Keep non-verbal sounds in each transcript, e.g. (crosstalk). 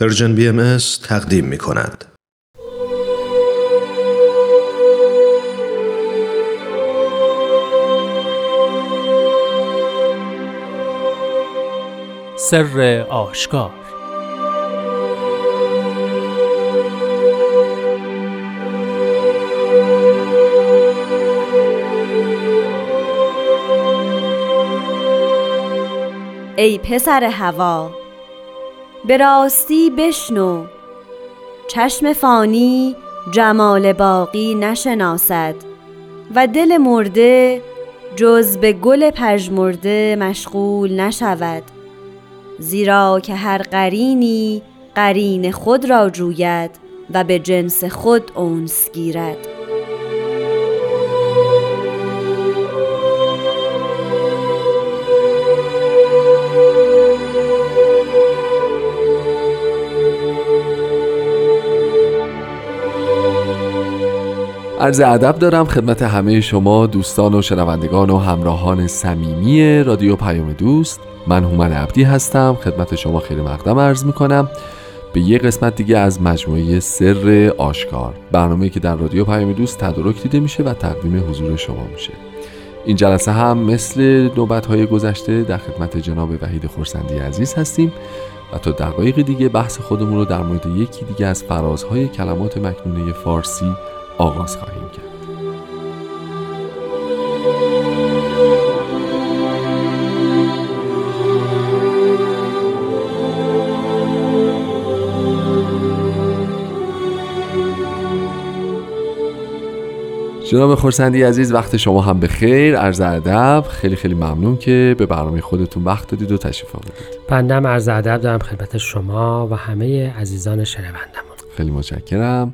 پرژن بی ام تقدیم می کند. سر آشکار ای پسر هوا به راستی بشنو. چشم فانی جمال باقی نشناسد و دل مرده جز به گل پژمرده مشغول نشود. زیرا که هر قرینی قرین خود را جوید و به جنس خود اونس گیرد. عرض ادب دارم خدمت همه شما دوستان و شنوندگان و همراهان صمیمی رادیو پیام دوست. من هومن عبدی هستم. خدمت شما خیلی مقدم عرض می‌کنم. به یه قسمت دیگه از مجموعه سر آشکار. برنامه که در رادیو پیام دوست تدارک دیده میشه و تقدیم حضور شما میشه. این جلسه هم مثل نوبت های گذشته در خدمت جناب وحید خورسندی عزیز هستیم و تا دقایق دیگه بحث خودمون رو در مورد یکی دیگه از فرازهای کلمات مکنونه فارسی آغاز خواهیم کرد. جناب خورسندی عزیز وقت شما هم به خیر عرض ادب خیلی خیلی ممنون که به برنامه خودتون وقت دادید و تشریف آوردید. بندم عرض ادب دارم خدمت شما و همه عزیزان شنوندمون خیلی متشکرم.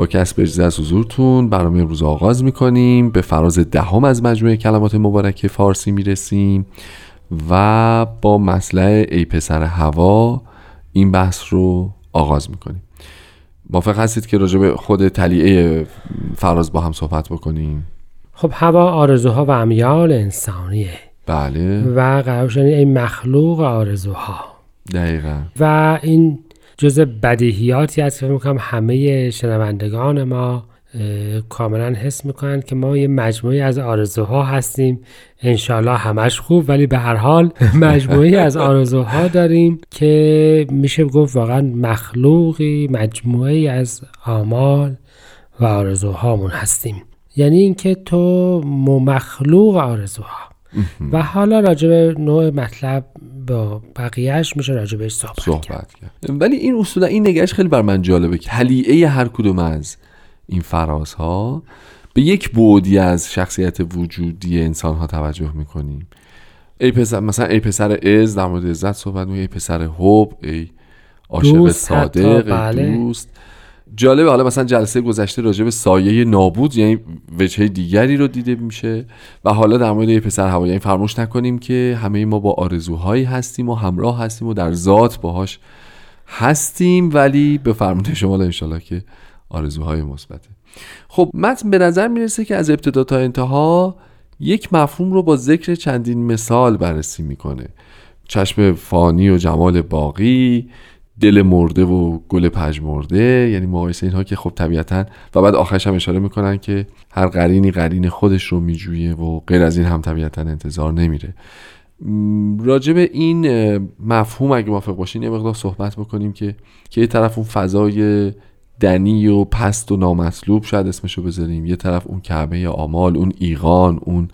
با کسب اجازه از حضورتون برنامه امروز آغاز می‌کنیم. به فراز دهم از مجموعه کلمات مبارکه فارسی می‌رسیم و با مسئله ای پسر هوا این بحث رو آغاز می‌کنیم. موافق هستید که راجع به خود تلیعه فراز با هم صحبت بکنیم؟ خب هوا آرزوها و امیال انسانیه. بله. و قرار این مخلوق آرزوها. دقیقا. و این جز بدیهیاتی است که می‌کنم همه شنوندگان ما کاملا حس می‌کنن که ما یه مجموعی از آرزوها هستیم. انشالله همش خوب ولی به هر حال مجموعی از آرزوها داریم که میشه گفت واقعا مخلوقی مجموعی از آمال و آرزوهامون هستیم. یعنی اینکه تو مخلوق آرزوها. و حالا راجع به نوع مطلب با بقیهش میشه راجع بهش صحبت, صحبت کرد. ولی این اصولا این نگهش خیلی بر من جالبه که هر کدوم از این فرازها به یک بودی از شخصیت وجودی انسان ها توجه می‌کنیم. ای پسر مثلا ای پسر از در مورد عزت صحبت ای پسر حب ای عاشق صادق ای بله. دوست. جالبه حالا مثلا جلسه گذشته راجع به سایه نابود یعنی وجهه دیگری رو دیده میشه و حالا در مورد یه پسر هوا یعنی فراموش نکنیم که همه ما با آرزوهایی هستیم و همراه هستیم و در ذات باهاش هستیم ولی به فرمون شما انشالله که آرزوهای مثبته. خب متن به نظر می‌رسه که از ابتدا تا انتها یک مفهوم رو با ذکر چندین مثال بررسی می‌کنه. چشم فانی و جمال باقی دل مرده و گل پژمرده یعنی مقایسه اینها که خب طبیعتا و بعد آخرش هم اشاره می‌کنن که هر قرینی قرین خودش رو میجویه و غیر از این هم طبیعتا انتظار نمیره. راجع به این مفهوم اگه موافق باشین یه مقدار صحبت بکنیم که که یه طرف اون فضای دنی و پست و نامطلوب شاید اسمشو بذاریم یه طرف اون کعبه آمال اون ایقان اون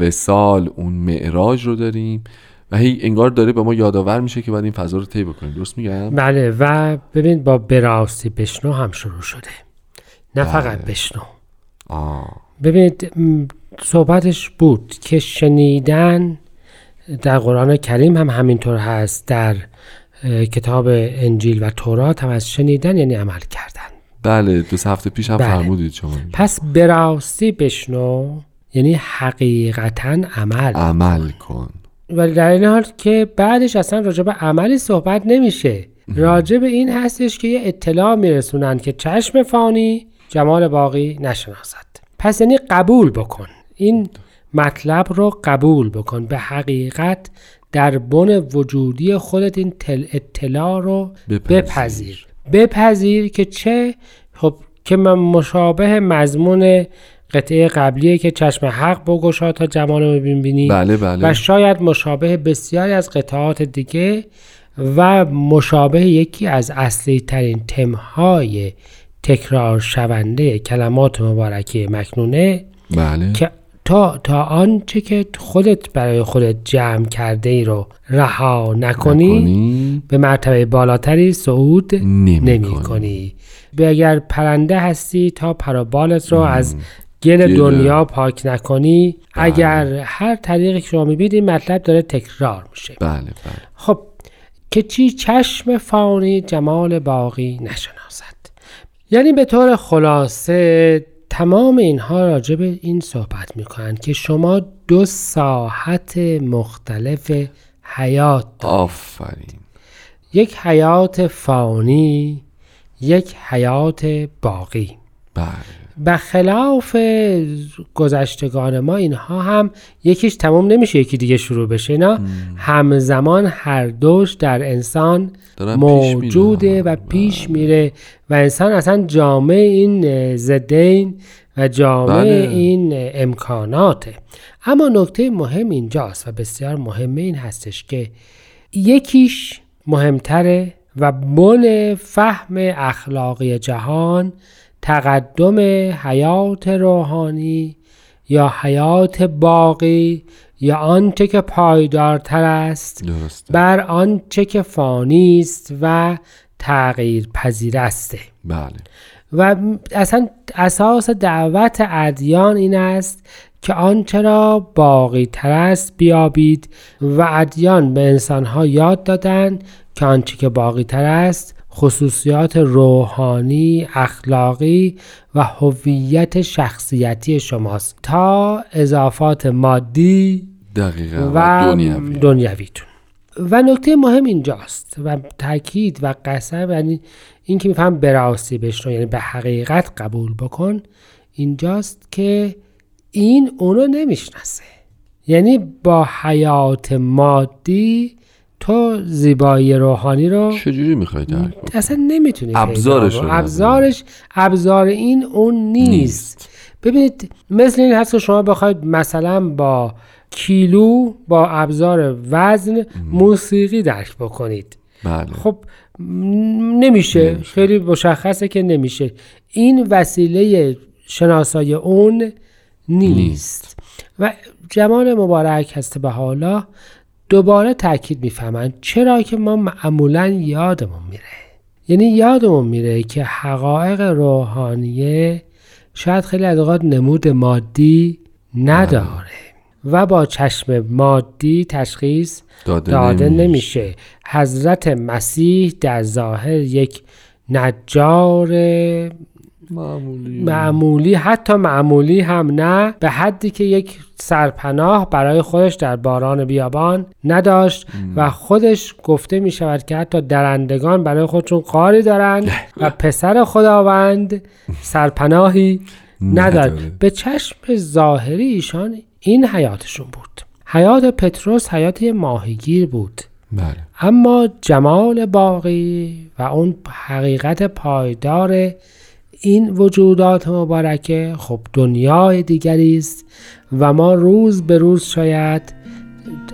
وسال اون معراج رو داریم. و هی انگار داره به ما یادآور میشه که باید این فضا رو طی بکنیم. درست میگم؟ بله و ببین با براستی بشنو هم شروع شده. نه بله. فقط بشنو. آه. ببینید صحبتش بود که شنیدن در قرآن کریم هم همینطور هست در کتاب انجیل و تورات هم از شنیدن یعنی عمل کردن. بله دو هفته پیش هم بله. فرمودید شما. پس براستی بشنو یعنی حقیقتا عمل. عمل کن. ولی در این حال که بعدش اصلا راجع به عملی صحبت نمیشه. راجع به این هستش که یه اطلاع میرسونن که چشم فانی جمال باقی نشناسد. پس یعنی قبول بکن. این مطلب رو قبول بکن. به حقیقت در بن وجودی خودت این تل اطلاع رو بپذیر. بپذیر. بپذیر که چه؟ خب که من مشابه مضمون قطعه قبلیه که چشم حق بگشا تا جمال رو ببینی. بله بله. و شاید مشابه بسیاری از قطعات دیگه و مشابه یکی از اصلی ترین تمهای تکرار شونده کلمات مبارکه مکنونه بله. که تا تا آنچه که خودت برای خودت جمع کرده ای رو رها نکنی, نکنی. به مرتبه بالاتری صعود نمی نمی کنی. کنی به اگر پرنده هستی تا پرابالت رو از گل. دنیا پاک نکنی بله. اگر هر طریقی که شما می‌بینید این مطلب داره تکرار میشه بله بله خب که چی چشم فانی جمال باقی نشناسد یعنی به طور خلاصه تمام اینها راجع به این صحبت می‌کنند که شما دو ساحت مختلف حیات دارید. آفرین یک حیات فانی یک حیات باقی بله. خلاف گذشتگان ما اینها هم یکیش تمام نمیشه یکی دیگه شروع بشه اینا همزمان هر دوش در انسان. موجوده و پیش میره و انسان اصلا جامعه این زدین و جامعه بله. این امکاناته. اما نکته مهم اینجاست و بسیار مهم این هستش که یکیش مهمتره و بن فهم اخلاقی جهان تقدم حیات روحانی یا حیات باقی یا آنچه که پایدارتر است درسته. بر آنچه که فانی است و تغییر پذیر است. بله. و اصلا اساس دعوت ادیان این است که آنچه را باقی تر است بیابید و ادیان به انسانها یاد دادند که آنچه که باقی تر است خصوصیات روحانی، اخلاقی و هویت شخصیتی شماست. تا اضافات مادی دقیقا و, دنیوی دنیویتون و نکته مهم اینجاست و تاکید و قسم یعنی این که میفهم براستی بشنو یعنی به حقیقت قبول بکن. اینجاست که این اونو نمی‌شناسه. یعنی با حیات مادی تو زیبایی روحانی رو چجوری می‌خوای درک اصلا نمی‌تونی ابزارش. ابزارش ابزار این اون نیست. نیست. ببینید مثل این هست که شما بخواید مثلا با کیلو با ابزار وزن موسیقی درک بکنید بله خب نمیشه نمیشه. خیلی مشخصه که نمیشه این وسیله شناسای اون نیست, نیست. و جمال مبارک هست به حالا دوباره تاکید می‌فهمند چرا که ما معمولا یادمون میره یعنی یادمون میره که حقایق روحانیه شاید خیلی از اوقات نمود مادی نداره و با چشم مادی تشخیص داده, داده نمیشه. نمیشه حضرت مسیح در ظاهر یک نجار معمولی. معمولی حتی معمولی هم نه به حدی که یک سرپناه برای خودش در باران بیابان نداشت و خودش گفته می شود که حتی درندگان برای خودشون قاری دارند (laughs) و پسر خداوند سرپناهی ندارد. به چشم ظاهری ایشان این حیاتشون بود. حیات پتروس حیات ماهیگیر بود. بله. اما جمال باقی و اون حقیقت پایدار این وجودات مبارکه خب دنیای دیگری است و ما روز به روز شاید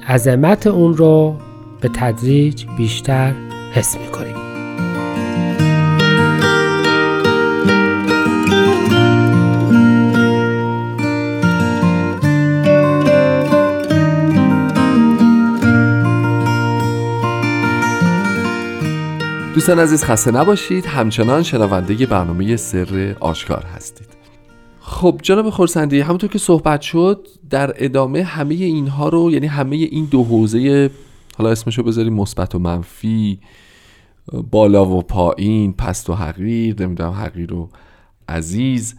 عظمت اون رو به تدریج بیشتر حس می‌کنیم. دوستان عزیز خسته نباشید. همچنان شنونده برنامه سر آشکار هستید. خب جناب خورسندی همونطور که صحبت شد در ادامه همه اینها رو یعنی همه این دو حوزه حالا اسمشو بذاریم مثبت و منفی بالا و پایین پست و حقیر نمی‌دونم حقیر و عزیز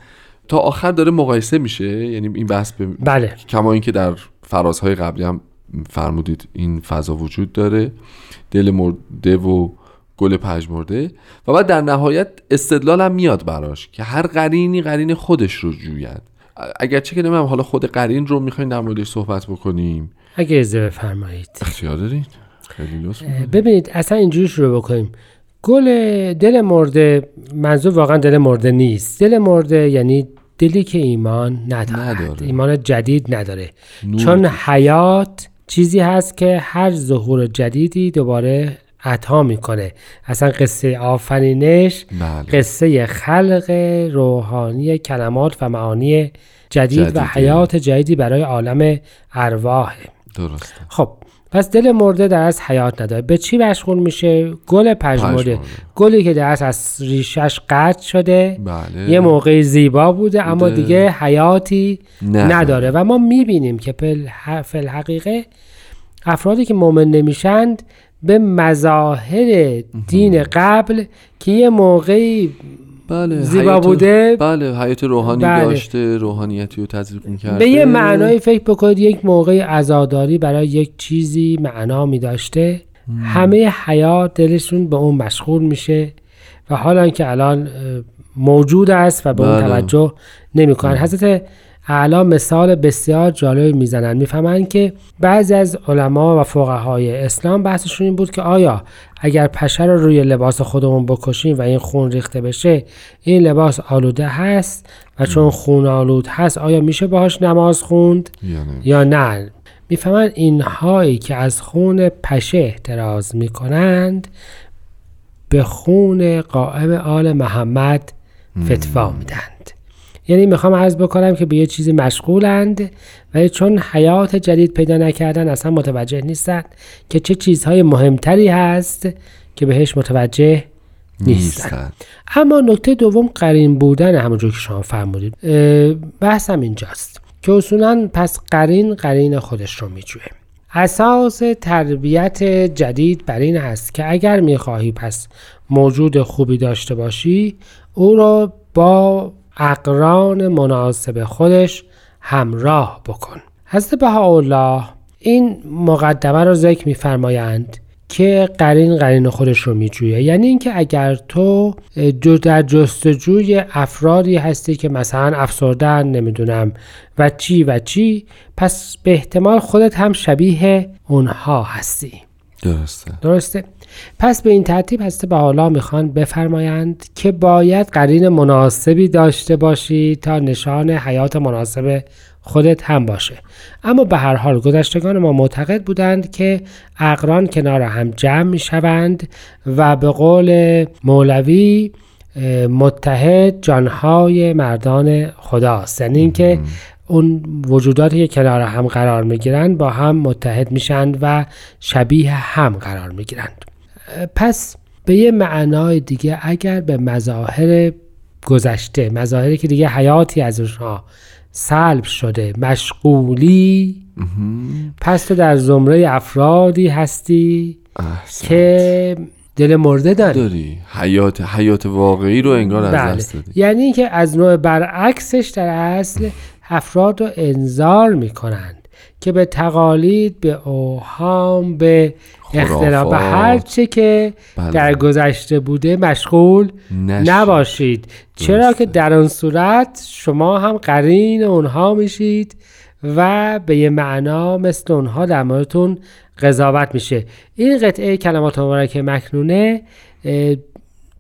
تا آخر داره مقایسه میشه. یعنی این بحث به بله. کما اینکه در فرازهای قبلی هم فرمودید این فضا وجود داره. دل مرده و گل پژمرده و بعد در نهایت استدلال هم میاد براش که هر قرینی قرین خودش رو جوید اگرچه که نمیم حالا خود قرین رو می‌خواین در موردش صحبت بکنیم. اگه ازده بفرمایید. اختیار دارید ببینید اصلا اینجوری شروع بکنیم. گل دل مرده منظور واقعا دل مرده نیست. دل مرده یعنی دلی که ایمان ندارد. نداره. ایمان جدید نداره. نور. چون حیات چیزی هست که هر ظهور جدیدی دوباره عطا می‌کنه. اصلا قصه آفرینش بله. قصه خلق روحانی کلمات و معانی جدید و جدیده. حیات جدیدی برای عالم ارواحه درسته. خب پس دل مرده در از حیات نداره. به چی مشغول میشه؟ گل پژمرده. گلی که در از ریشش قطع شده بله. یه موقعی زیبا بوده اما. دیگه حیاتی نداره. نداره. و ما می‌بینیم که پل- فی الحقیقه افرادی که مؤمن نمیشند به مظاهر دین قبل که یه موقعی بله زیبا حیات- بوده. بله حیات روحانی بله. داشته روحانیتی رو تزریق می‌کرده به یه معنای فکر بکنید یک موقع عزاداری برای یک چیزی معنا می داشته همه حیات دلشون به اون مشغول میشه و حالا که الان موجود است و به اون بله. توجه نمی‌کنن حضرت اعلا مثال بسیار جالب می‌زنن می‌فهمند که بعضی از علما و فقهای اسلام بحثشون این بود که آیا اگر پشه رو روی لباس خودمون بکشیم و این خون ریخته بشه این لباس آلوده هست و چون خون آلود هست آیا میشه باهاش نماز خوند؟ یعنی. یا نه؟ می‌فهمند اینهایی که از خون پشه احتراز می‌کنند به خون قائم آل محمد فتوا میدند یعنی می‌خوام عرض بکنم که به یه چیزی مشغولند ولی چون حیات جدید پیدا نکردن اصلا متوجه نیستند که چه چیزهای مهمتری هست که بهش متوجه نیستند نیستن. اما نکته دوم قرین بودن همونجور که شما فرمودید. بحثم اینجاست که اصولا پس قرین قرین خودش رو میجوه اساس تربیت جدید بر این است که اگر می‌خواهی پس موجود خوبی داشته باشی او را با اقران مناسب خودش همراه بکن. حضرت بهاءالله این مقدمه رو ذکر میفرمایند که قرین قرین خودش رو میجویه. یعنی اینکه اگر تو جو در جستجوی افرادی هستی که مثلا افسردن نمی‌دونم و چی و چی پس به احتمال خودت هم شبیه اونها هستی. درسته. درسته؟ پس به این ترتیب هسته به حالا می‌خوان بفرمایند که باید قرین مناسبی داشته باشی تا نشان حیات مناسب خودت هم باشه. اما به هر حال گذشتگان ما معتقد بودند که اقران کنار هم جمع می‌شوند و به قول مولوی متحد جانهای مردان خداست یعنی اینکه اون وجوداتی که کنار هم قرار می‌گیرند با هم متحد میشند و شبیه هم قرار می‌گیرند. پس به یه معنای دیگه اگر به مظاهر گذشته مظاهری که دیگه حیاتی از اونها سلب شده مشغولی پس تو در زمره افرادی هستی احسن. که دل مرده داری. داری. حیات حیات واقعی رو انگار از بله. دست دادی. یعنی اینکه از نوع برعکسش در اصل افراد رو انذار می‌کنند که به تقالید به اوهام به اختلاف به. هر چه که بله. در گذشته بوده مشغول نشید. نباشید چرا درسته. که در آن صورت شما هم قرین اونها میشید و به یه معنا مثل اونها در موردتون قضاوت میشه این قطعه کلمات مبارکه مکنونه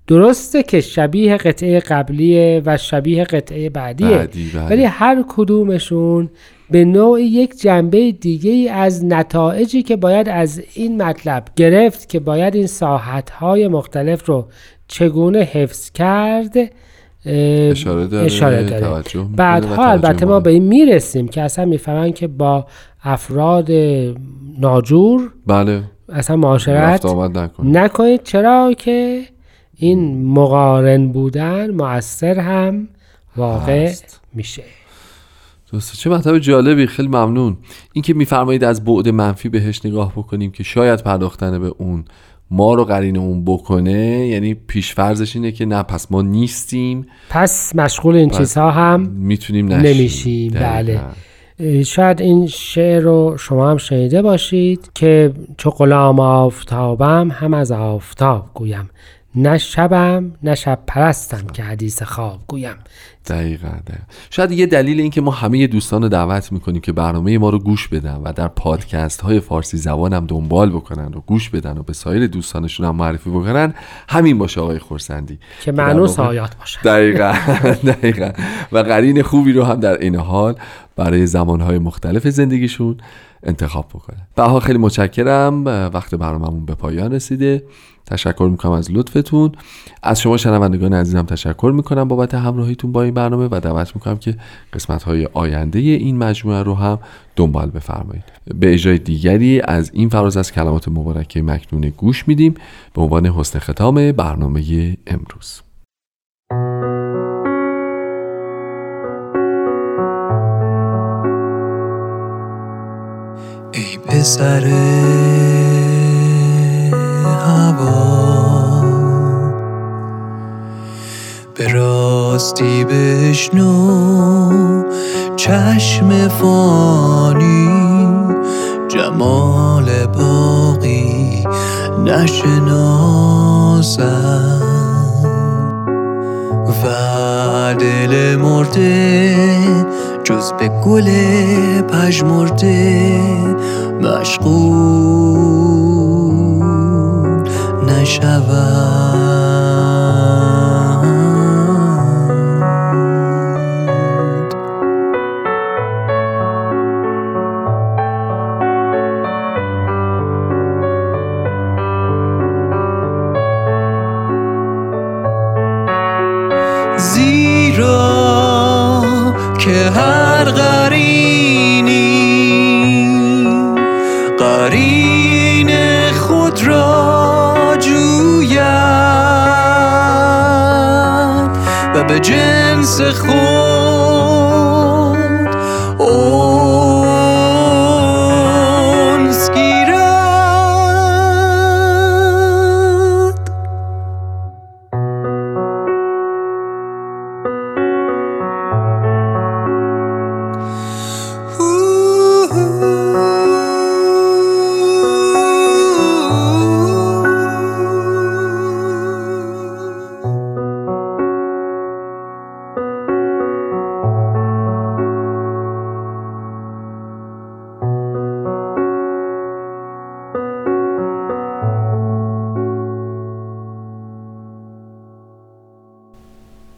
درسته که شبیه قطعه قبلیه و شبیه قطعه بعدیه بعدی، بله. ولی هر کدومشون به نوع یک جنبه دیگه ای از نتایجی که باید از این مطلب گرفت که باید این ساحتهای مختلف رو چگونه حفظ کرد اشاره داره، اشاره داره. بعدها البته ما. به این می‌رسیم که اصلا می‌فهمن که با افراد ناجور بله اصلا معاشرت نکنید چرا که این مقارن بودن مؤثر هم واقع هست. میشه درسته. چه مطلب جالبی. خیلی ممنون. اینکه میفرمایید از بعد منفی بهش نگاه بکنیم که شاید پرداختن به اون ما رو قرینمون بکنه یعنی پیشفرزش اینه که نه پس ما نیستیم. پس مشغول این چیزها هم می‌تونیم نشیم. نمیشیم. بله. شاید این شعر رو شما هم شنیده باشید که چو غلام آفتابم هم از آفتاب گویم. نه شبم نه شب پرستم که حدیث خواب گویم. دقیقا, دقیقا. شاید یه دلیل این که ما همه دوستان رو دعوت می‌کنیم که برنامه ما رو گوش بدن و در پادکست های فارسی زبان هم دنبال بکنن و گوش بدن و به سایر دوستانشون هم معرفی بکنن همین باشه آقای خورسندی که معنوس آیات باشه. دقیقا (laughs) دقیقا. و قرین خوبی رو هم در این حال برای زمانهای مختلف زندگیشون انتخاب بکنه بها خیلی متشکرم. وقت برنامهمون به پایان رسیده. تشکر می‌کنم از لطفتون. از شما شنوندگان عزیزم تشکر می‌کنم بابت همراهیتون با این برنامه و دعوت می‌کنم که قسمت های آینده این مجموعه رو هم دنبال بفرمایید. به اجرای دیگری از این فراز از کلمات مبارکه مکنون گوش میدیم به عنوان حسن ختام برنامه امروز. ای پسر به راستی بشنو چشم فانی. جمال باقی نشناسم. و دل مرده جز به گل پژمرده مشغول نشود که هر قرینی جوید